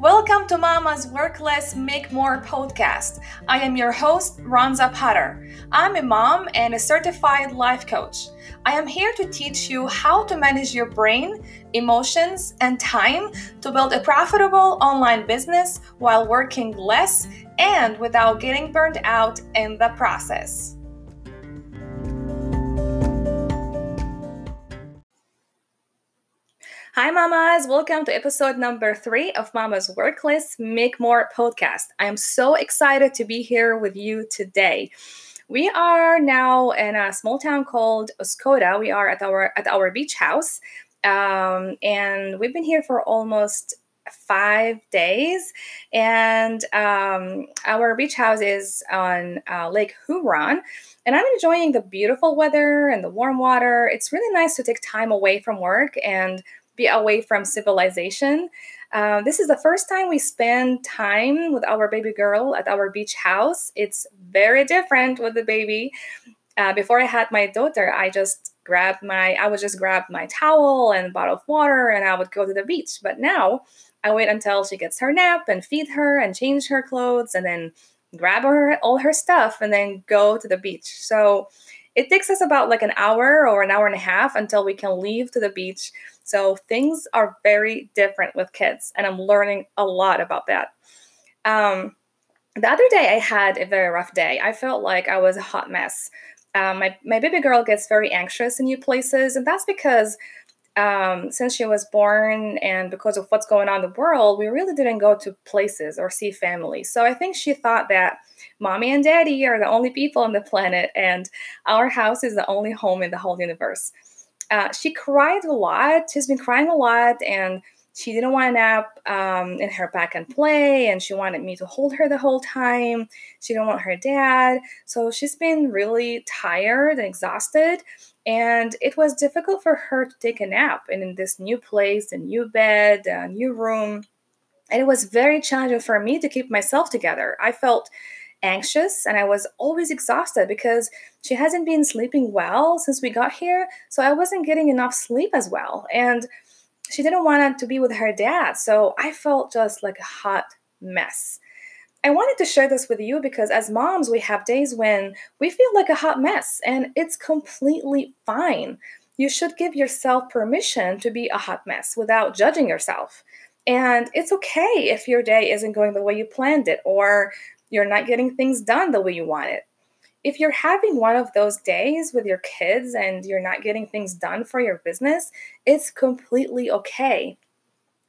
Welcome to Mama's Work Less, Make More podcast. I am your host, Ronza Potter. I'm a mom and a certified life coach. I am here to teach you how to manage your brain, emotions, and time to build a profitable online business while working less and without getting burned out in the process. Hi, mamas. Welcome to episode number three of Mama's Work Less, Make More podcast. I am so excited to be here with you today. We are now in a small town called Oscoda. We are at our at our beach house, um, and we've been here for almost five days. And um, our beach house is on uh, Lake Huron. And I'm enjoying the beautiful weather and the warm water. It's really nice to take time away from work and be away from civilization. Uh, this is the first time we spend time with our baby girl at our beach house. It's very different with the baby. Uh, before I had my daughter, I just grabbed my, I would just grab my towel and bottle of water and I would go to the beach. But now I wait until she gets her nap and feed her and change her clothes and then grab her all her stuff and then go to the beach. So it takes us about like an hour or an hour and a half until we can leave to the beach so things are very different with kids, and I'm learning a lot about that. Um, the other day, I had a very rough day. I felt like I was a hot mess. Um, my, my baby girl gets very anxious in new places, and that's because um, since she was born and because of what's going on in the world, we really didn't go to places or see family. So I think she thought that mommy and daddy are the only people on the planet, and our house is the only home in the whole universe uh, she cried a lot. She's been crying a lot, and she didn't want to nap um, in her pack and play, and she wanted me to hold her the whole time. She didn't want her dad, so she's been really tired and exhausted. And it was difficult for her to take a nap and in this new place, a new bed, a new room. And it was very challenging for me to keep myself together. I felt anxious and I was always exhausted because she hasn't been sleeping well since we got here. So I wasn't getting enough sleep as well. And she didn't want to be with her dad. So I felt just like a hot mess. I wanted to share this with you because as moms, we have days when we feel like a hot mess and it's completely fine. You should give yourself permission to be a hot mess without judging yourself. And it's okay if your day isn't going the way you planned it or you're not getting things done the way you want it. If you're having one of those days with your kids and you're not getting things done for your business, it's completely okay.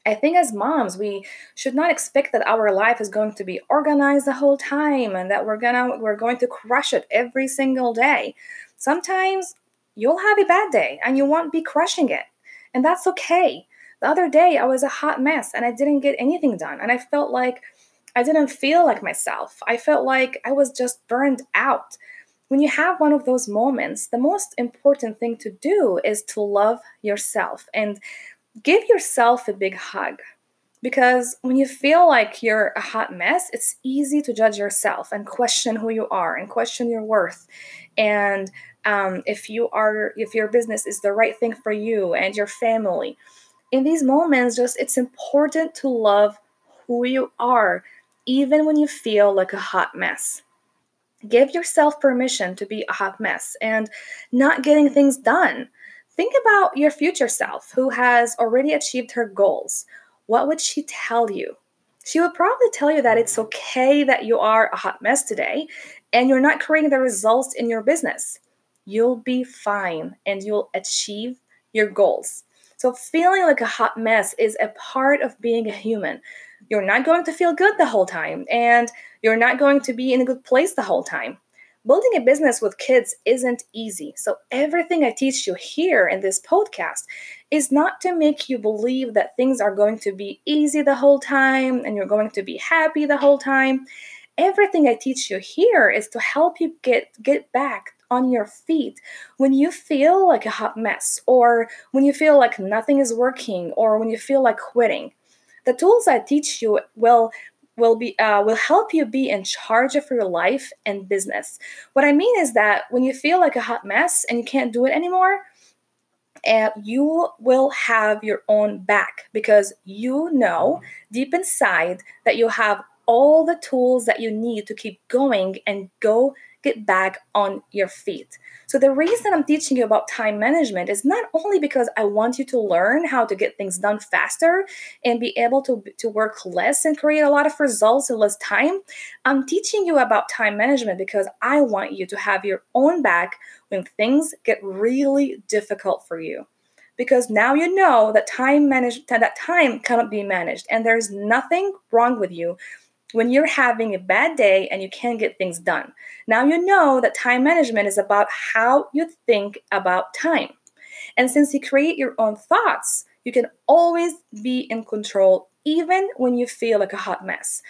I think as moms, we should not expect that our life is going to be organized the whole time and that we're gonna we're going to crush it every single day. Sometimes you'll have a bad day and you won't be crushing it. And that's okay. The other day I was a hot mess and I didn't get anything done and I felt like I didn't feel like myself. I felt like I was just burned out. When you have one of those moments, the most important thing to do is to love yourself and give yourself a big hug. Because when you feel like you're a hot mess, it's easy to judge yourself and question who you are and question your worth. And um, if you are, if your business is the right thing for you and your family, in these moments, just it's important to love who you are even when you feel like a hot mess. Give yourself permission to be a hot mess and not getting things done. Think about your future self who has already achieved her goals. What would she tell you? She would probably tell you that it's okay that you are a hot mess today and you're not creating the results in your business. You'll be fine and you'll achieve your goals. So, feeling like a hot mess is a part of being a human you're not going to feel good the whole time and you're not going to be in a good place the whole time. Building a business with kids isn't easy. So, everything I teach you here in this podcast is not to make you believe that things are going to be easy the whole time and you're going to be happy the whole time. Everything I teach you here is to help you get get back on your feet when you feel like a hot mess or when you feel like nothing is working or when you feel like quitting the tools I teach you will will be uh, will help you be in charge of your life and business. What I mean is that when you feel like a hot mess and you can't do it anymore, and you will have your own back because you know deep inside that you have all the tools that you need to keep going and go get back on your feet. So, the reason I'm teaching you about time management is not only because I want you to learn how to get things done faster and be able to, to work less and create a lot of results in less time. I'm teaching you about time management because I want you to have your own back when things get really difficult for you because now you know that time managed that time cannot be managed and there's nothing wrong with you when you're having a bad day and you can't get things done. Now you know that time management is about how you think about time. And since you create your own thoughts, you can always be in control even when you feel like a hot mess.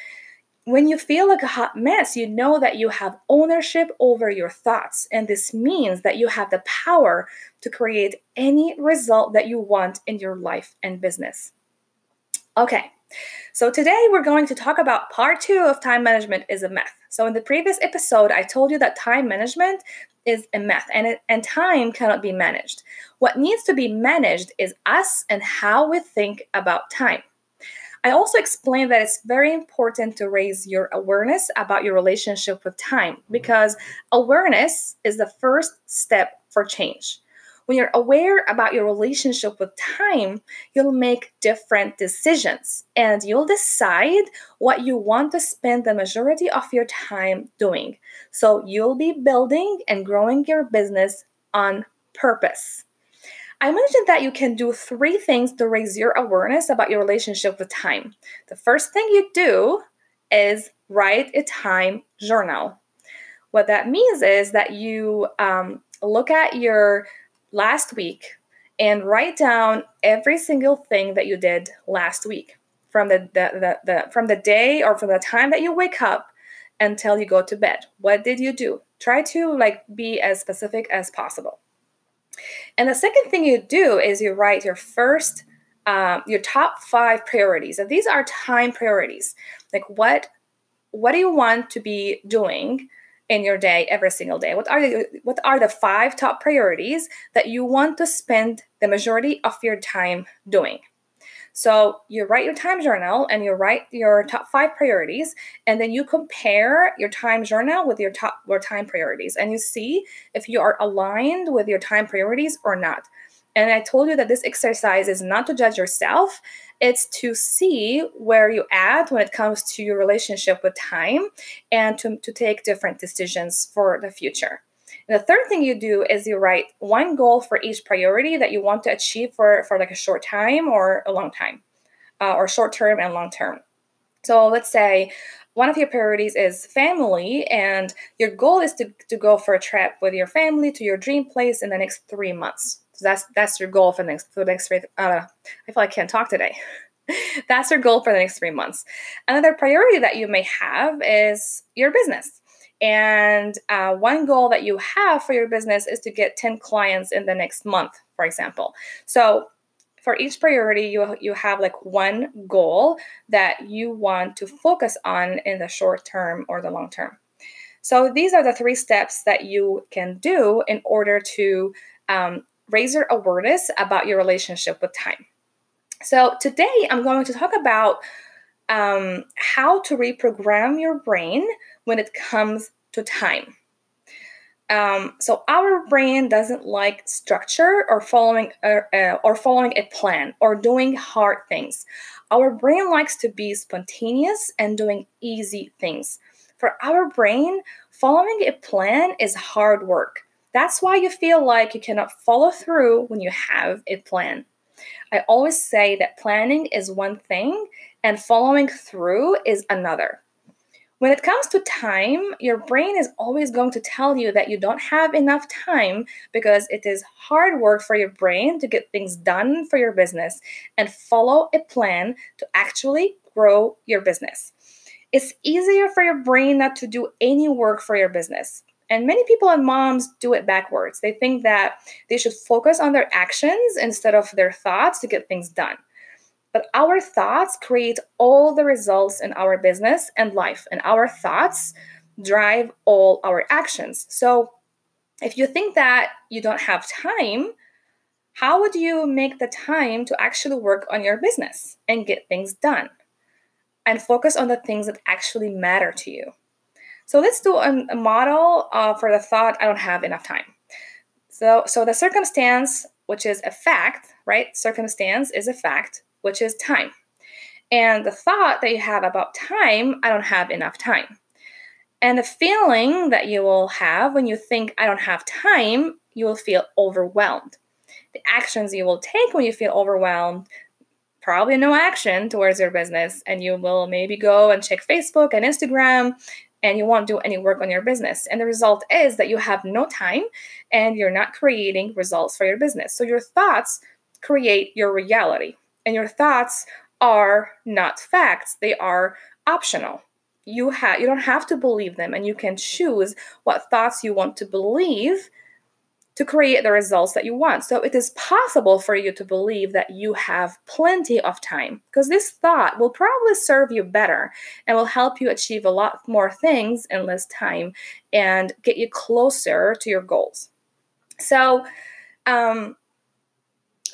When you feel like a hot mess, you know that you have ownership over your thoughts. And this means that you have the power to create any result that you want in your life and business. Okay, so today we're going to talk about part two of time management is a myth. So in the previous episode, I told you that time management is a myth and, it, and time cannot be managed. What needs to be managed is us and how we think about time. I also explained that it's very important to raise your awareness about your relationship with time because awareness is the first step for change. When you're aware about your relationship with time, you'll make different decisions and you'll decide what you want to spend the majority of your time doing. So you'll be building and growing your business on purpose. I mentioned that you can do three things to raise your awareness about your relationship with time. The first thing you do is write a time journal. What that means is that you um, look at your last week and write down every single thing that you did last week from the, the, the, the, from the day or from the time that you wake up until you go to bed. What did you do? Try to like be as specific as possible. And the second thing you do is you write your first um, your top five priorities. And these are time priorities. Like what what do you want to be doing in your day every single day? What are the what are the five top priorities that you want to spend the majority of your time doing? So you write your time journal and you write your top five priorities, and then you compare your time journal with your top your time priorities, and you see if you are aligned with your time priorities or not. And I told you that this exercise is not to judge yourself, it's to see where you at when it comes to your relationship with time and to, to take different decisions for the future. And the third thing you do is you write one goal for each priority that you want to achieve for, for like a short time or a long time, uh, or short term and long term. So let's say one of your priorities is family, and your goal is to, to go for a trip with your family to your dream place in the next three months. So that's that's your goal for the next for the next three. Uh, I feel like I can't talk today. that's your goal for the next three months. Another priority that you may have is your business. And uh, one goal that you have for your business is to get 10 clients in the next month, for example. So for each priority, you, you have like one goal that you want to focus on in the short term or the long term. So these are the three steps that you can do in order to um, your awareness about your relationship with time. So, today I'm going to talk about um, how to reprogram your brain when it comes to time. Um, so our brain doesn't like structure or following uh, uh, or following a plan or doing hard things. Our brain likes to be spontaneous and doing easy things. For our brain, following a plan is hard work. That's why you feel like you cannot follow through when you have a plan. I always say that planning is one thing and following through is another. When it comes to time, your brain is always going to tell you that you don't have enough time because it is hard work for your brain to get things done for your business and follow a plan to actually grow your business. It's easier for your brain not to do any work for your business. And many people and moms do it backwards. They think that they should focus on their actions instead of their thoughts to get things done. But our thoughts create all the results in our business and life, and our thoughts drive all our actions. So if you think that you don't have time, how would you make the time to actually work on your business and get things done and focus on the things that actually matter to you? So let's do a, a model uh, for the thought I don't have enough time. So, so the circumstance, which is a fact, right? Circumstance is a fact, which is time. And the thought that you have about time, I don't have enough time. And the feeling that you will have when you think, I don't have time, you will feel overwhelmed. The actions you will take when you feel overwhelmed, probably no action towards your business, and you will maybe go and check Facebook and Instagram and you won't do any work on your business. And the result is that you have no time and you're not creating results for your business. So your thoughts create your reality, and your thoughts are not facts, they are optional you have you don't have to believe them and you can choose what thoughts you want to believe to create the results that you want. So it is possible for you to believe that you have plenty of time because this thought will probably serve you better and will help you achieve a lot more things in less time and get you closer to your goals. So um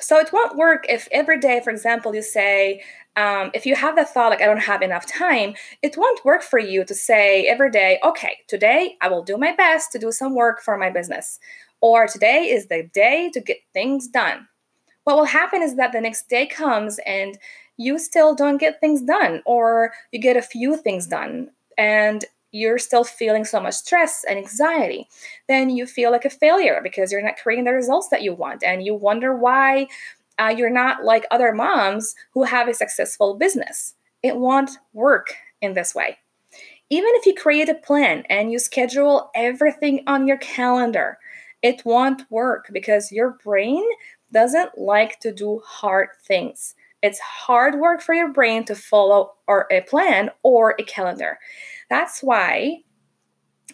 so it won't work if every day, for example, you say, um, if you have the thought like I don't have enough time, it won't work for you to say every day, okay, today I will do my best to do some work for my business, or today is the day to get things done. What will happen is that the next day comes and you still don't get things done, or you get a few things done, and you're still feeling so much stress and anxiety, then you feel like a failure because you're not creating the results that you want. And you wonder why uh, you're not like other moms who have a successful business. It won't work in this way. Even if you create a plan and you schedule everything on your calendar, it won't work because your brain doesn't like to do hard things. It's hard work for your brain to follow or a plan or a calendar. That's why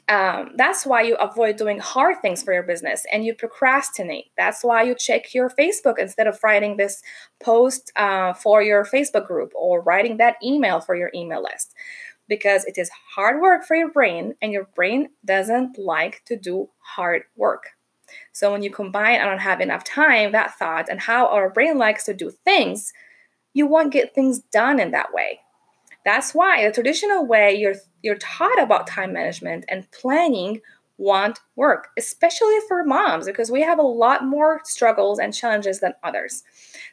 um, that's why you avoid doing hard things for your business and you procrastinate. That's why you check your Facebook instead of writing this post uh, for your Facebook group or writing that email for your email list because it is hard work for your brain and your brain doesn't like to do hard work. So when you combine I don't have enough time, that thought, and how our brain likes to do things, you won't get things done in that way. That's why the traditional way you're you're taught about time management and planning won't work, especially for moms, because we have a lot more struggles and challenges than others.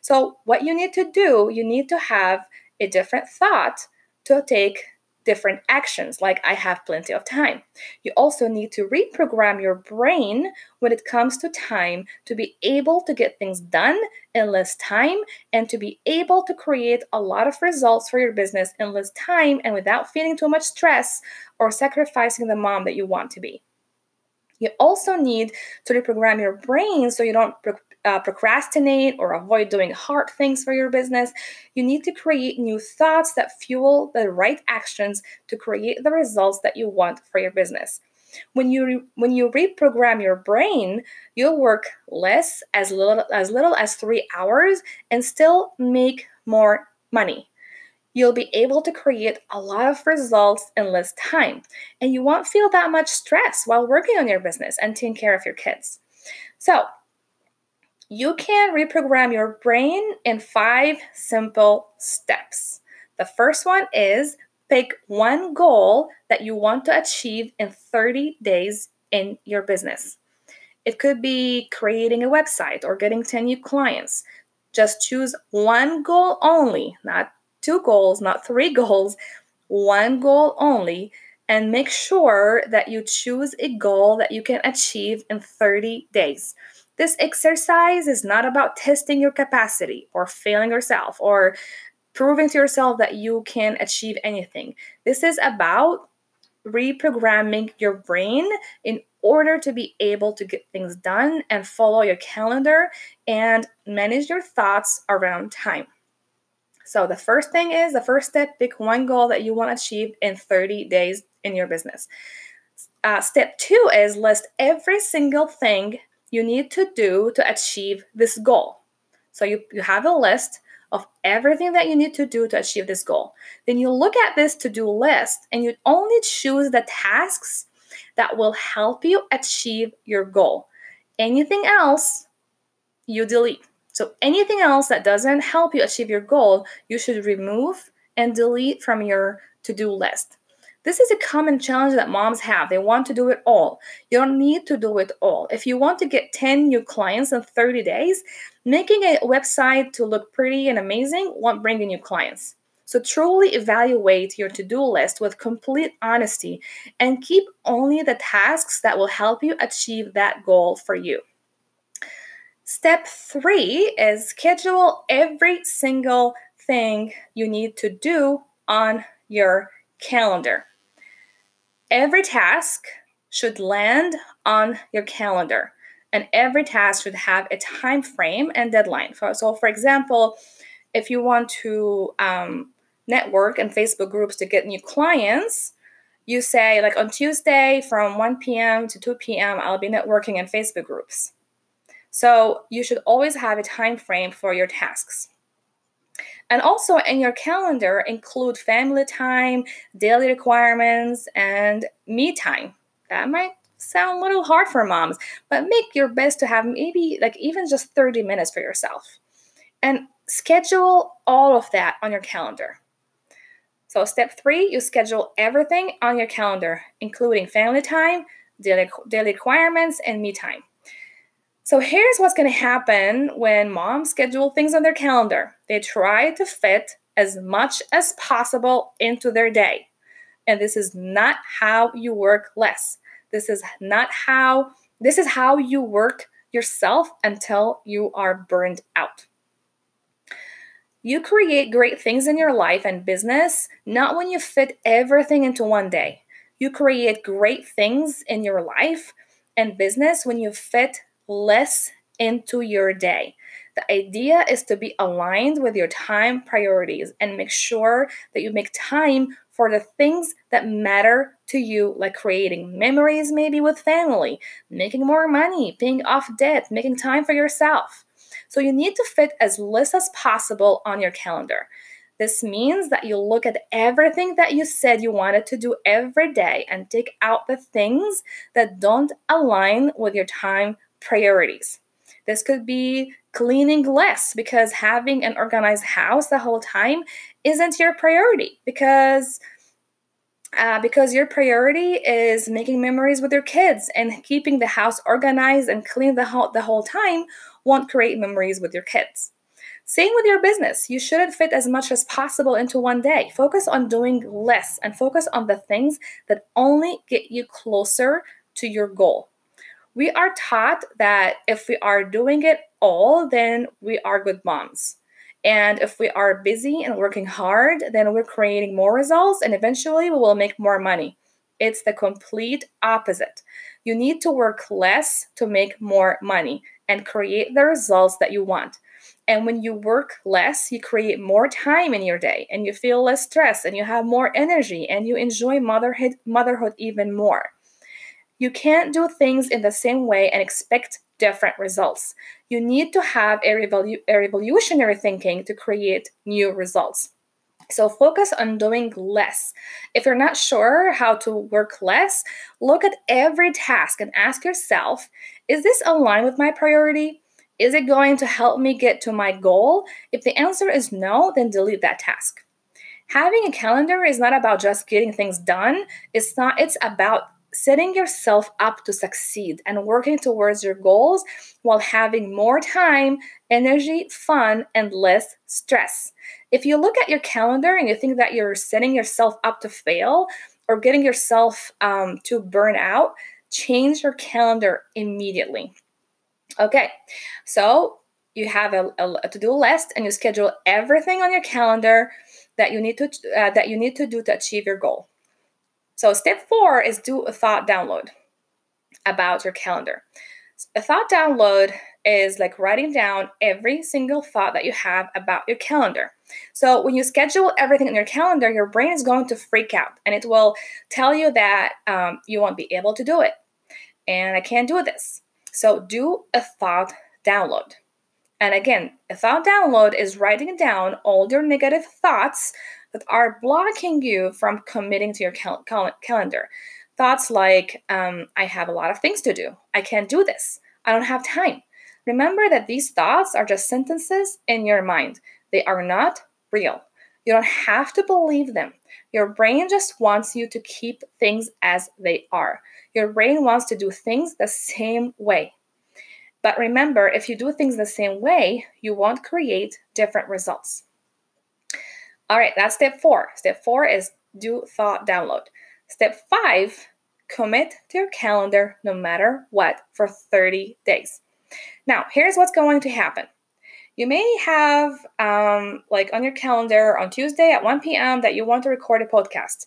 So, what you need to do, you need to have a different thought to take different actions, like I have plenty of time. You also need to reprogram your brain when it comes to time to be able to get things done in less time and to be able to create a lot of results for your business in less time and without feeling too much stress or sacrificing the mom that you want to be. You also need to reprogram your brain so you don't uh, procrastinate or avoid doing hard things for your business. You need to create new thoughts that fuel the right actions to create the results that you want for your business. When you re- when you reprogram your brain, you'll work less as little as little as 3 hours and still make more money. You'll be able to create a lot of results in less time, and you won't feel that much stress while working on your business and taking care of your kids. So, you can reprogram your brain in five simple steps. The first one is pick one goal that you want to achieve in 30 days in your business. It could be creating a website or getting 10 new clients. Just choose one goal only, not two goals, not three goals, one goal only, and make sure that you choose a goal that you can achieve in 30 days. This exercise is not about testing your capacity or failing yourself or proving to yourself that you can achieve anything. This is about reprogramming your brain in order to be able to get things done and follow your calendar and manage your thoughts around time. So, the first thing is the first step pick one goal that you want to achieve in 30 days in your business. Uh, step two is list every single thing you need to do to achieve this goal. So you, you have a list of everything that you need to do to achieve this goal. Then you look at this to do list and you only choose the tasks that will help you achieve your goal. Anything else, you delete. So anything else that doesn't help you achieve your goal, you should remove and delete from your to do list. This is a common challenge that moms have. They want to do it all. You don't need to do it all. If you want to get 10 new clients in 30 days, making a website to look pretty and amazing won't bring in new clients. So truly evaluate your to do list with complete honesty and keep only the tasks that will help you achieve that goal for you. Step three is schedule every single thing you need to do on your calendar. Every task should land on your calendar and every task should have a time frame and deadline. So, for example, if you want to um, network and Facebook groups to get new clients, you say, like on Tuesday from 1 p.m. to 2 p.m., I'll be networking in Facebook groups. So you should always have a time frame for your tasks. And also in your calendar, include family time, daily requirements, and me time. That might sound a little hard for moms, but make your best to have maybe like even just 30 minutes for yourself. And schedule all of that on your calendar. So, step three, you schedule everything on your calendar, including family time, daily, daily requirements, and me time. So, here's what's going to happen when moms schedule things on their calendar they try to fit as much as possible into their day. And this is not how you work less. This is not how this is how you work yourself until you are burned out. You create great things in your life and business not when you fit everything into one day. You create great things in your life and business when you fit less into your day. The idea is to be aligned with your time priorities and make sure that you make time for the things that matter to you, like creating memories maybe with family, making more money, paying off debt, making time for yourself. So you need to fit as less as possible on your calendar. This means that you look at everything that you said you wanted to do every day and take out the things that don't align with your time priorities. This could be cleaning less because having an organized house the whole time isn't your priority because uh, because your priority is making memories with your kids and keeping the house organized and clean the whole, the whole time won't create memories with your kids. Same with your business. You shouldn't fit as much as possible into one day. Focus on doing less and focus on the things that only get you closer to your goal. We are taught that if we are doing it all, then we are good moms. And if we are busy and working hard, then we're creating more results and eventually we will make more money. It's the complete opposite. You need to work less to make more money and create the results that you want. And when you work less, you create more time in your day and you feel less stress and you have more energy and you enjoy motherhood motherhood even more. You can't do things in the same way and expect different results. You need to have a, revolu- a revolutionary thinking to create new results. So focus on doing less. If you're not sure how to work less, look at every task and ask yourself is this aligned with my priority? Is it going to help me get to my goal? If the answer is no, then delete that task. Having a calendar is not about just getting things done. It's not it's about setting yourself up to succeed and working towards your goals while having more time, energy, fun, and less stress. If you look at your calendar and you think that you're setting yourself up to fail or getting yourself um, to burn out, change your calendar immediately. Okay, so you have a, a to-do list and you schedule everything on your calendar that you need to uh, that you need to do to achieve your goal. So step four is do a thought download about your calendar. A thought download is like writing down every single thought that you have about your calendar. So when you schedule everything in your calendar, your brain is going to freak out and it will tell you that um, you won't be able to do it. And I can't do this. So do a thought download. And again, a thought download is writing down all your negative thoughts that are blocking you from committing to your cal- cal- calendar. Thoughts like, um, I have a lot of things to do. I can't do this. I don't have time. Remember that these thoughts are just sentences in your mind, they are not real. You don't have to believe them. Your brain just wants you to keep things as they are. Your brain wants to do things the same way. But remember, if you do things the same way, you won't create different results. All right, that's step four. Step four is do thought download. Step five, commit to your calendar no matter what for 30 days. Now, here's what's going to happen. You may have, um, like, on your calendar on Tuesday at 1 p.m., that you want to record a podcast.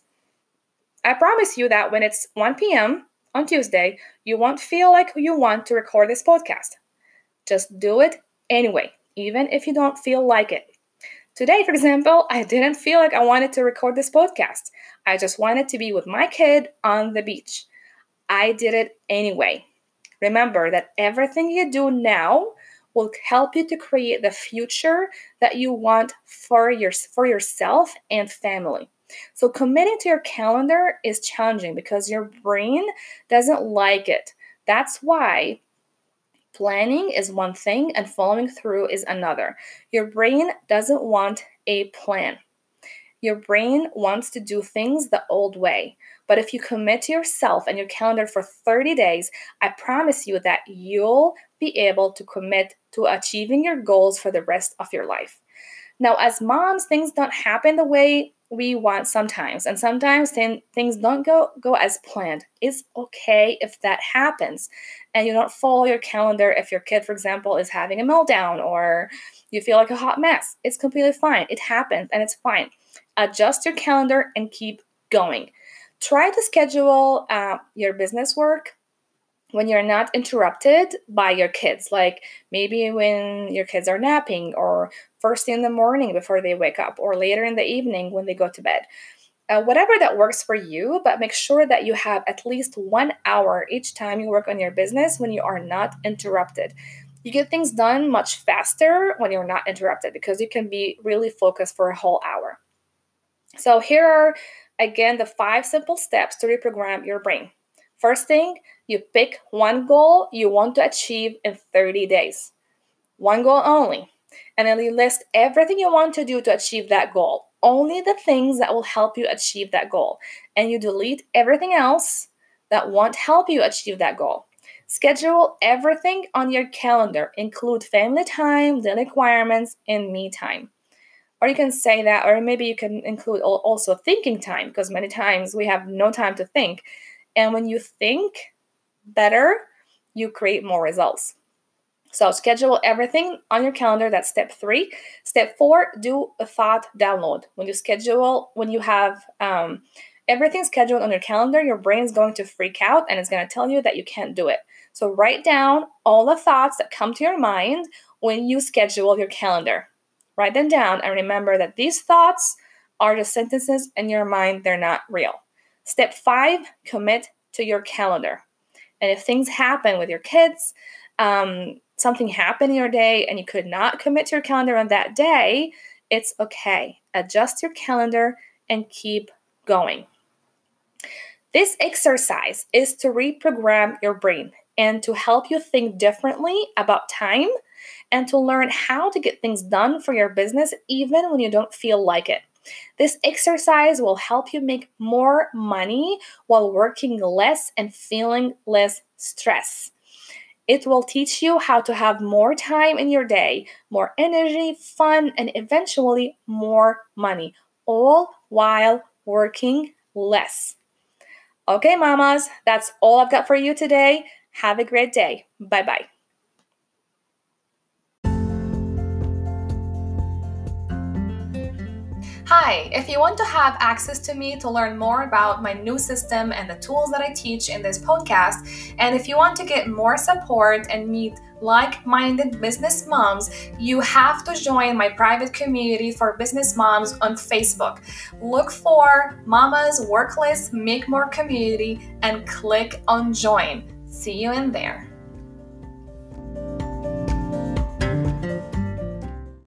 I promise you that when it's 1 p.m., on Tuesday, you won't feel like you want to record this podcast. Just do it anyway, even if you don't feel like it. Today, for example, I didn't feel like I wanted to record this podcast. I just wanted to be with my kid on the beach. I did it anyway. Remember that everything you do now will help you to create the future that you want for your for yourself and family. So, committing to your calendar is challenging because your brain doesn't like it. That's why planning is one thing and following through is another. Your brain doesn't want a plan. Your brain wants to do things the old way. But if you commit to yourself and your calendar for 30 days, I promise you that you'll be able to commit to achieving your goals for the rest of your life. Now, as moms, things don't happen the way we want sometimes. And sometimes things don't go go as planned. It's okay if that happens and you don't follow your calendar if your kid for example is having a meltdown or you feel like a hot mess. It's completely fine. It happens and it's fine. Adjust your calendar and keep going. Try to schedule uh, your business work when you're not interrupted by your kids, like maybe when your kids are napping, or first in the morning before they wake up, or later in the evening when they go to bed. Uh, whatever that works for you, but make sure that you have at least one hour each time you work on your business when you are not interrupted. You get things done much faster when you're not interrupted because you can be really focused for a whole hour. So, here are again the five simple steps to reprogram your brain. First thing, you pick one goal you want to achieve in 30 days. One goal only. And then you list everything you want to do to achieve that goal. Only the things that will help you achieve that goal. And you delete everything else that won't help you achieve that goal. Schedule everything on your calendar, include family time, the requirements, and me time. Or you can say that, or maybe you can include also thinking time, because many times we have no time to think. And when you think better, you create more results. So schedule everything on your calendar. That's step three. Step four, do a thought download. When you schedule, when you have um, everything scheduled on your calendar, your brain is going to freak out and it's going to tell you that you can't do it. So write down all the thoughts that come to your mind when you schedule your calendar. Write them down and remember that these thoughts are just sentences in your mind, they're not real. Step five, commit to your calendar. And if things happen with your kids, um, something happened in your day and you could not commit to your calendar on that day, it's okay. Adjust your calendar and keep going. This exercise is to reprogram your brain and to help you think differently about time and to learn how to get things done for your business even when you don't feel like it. This exercise will help you make more money while working less and feeling less stress. It will teach you how to have more time in your day, more energy, fun, and eventually more money, all while working less. Okay, mamas, that's all I've got for you today. Have a great day. Bye bye. Hi, if you want to have access to me to learn more about my new system and the tools that I teach in this podcast, and if you want to get more support and meet like minded business moms, you have to join my private community for business moms on Facebook. Look for Mama's Work Less Make More Community and click on join. See you in there.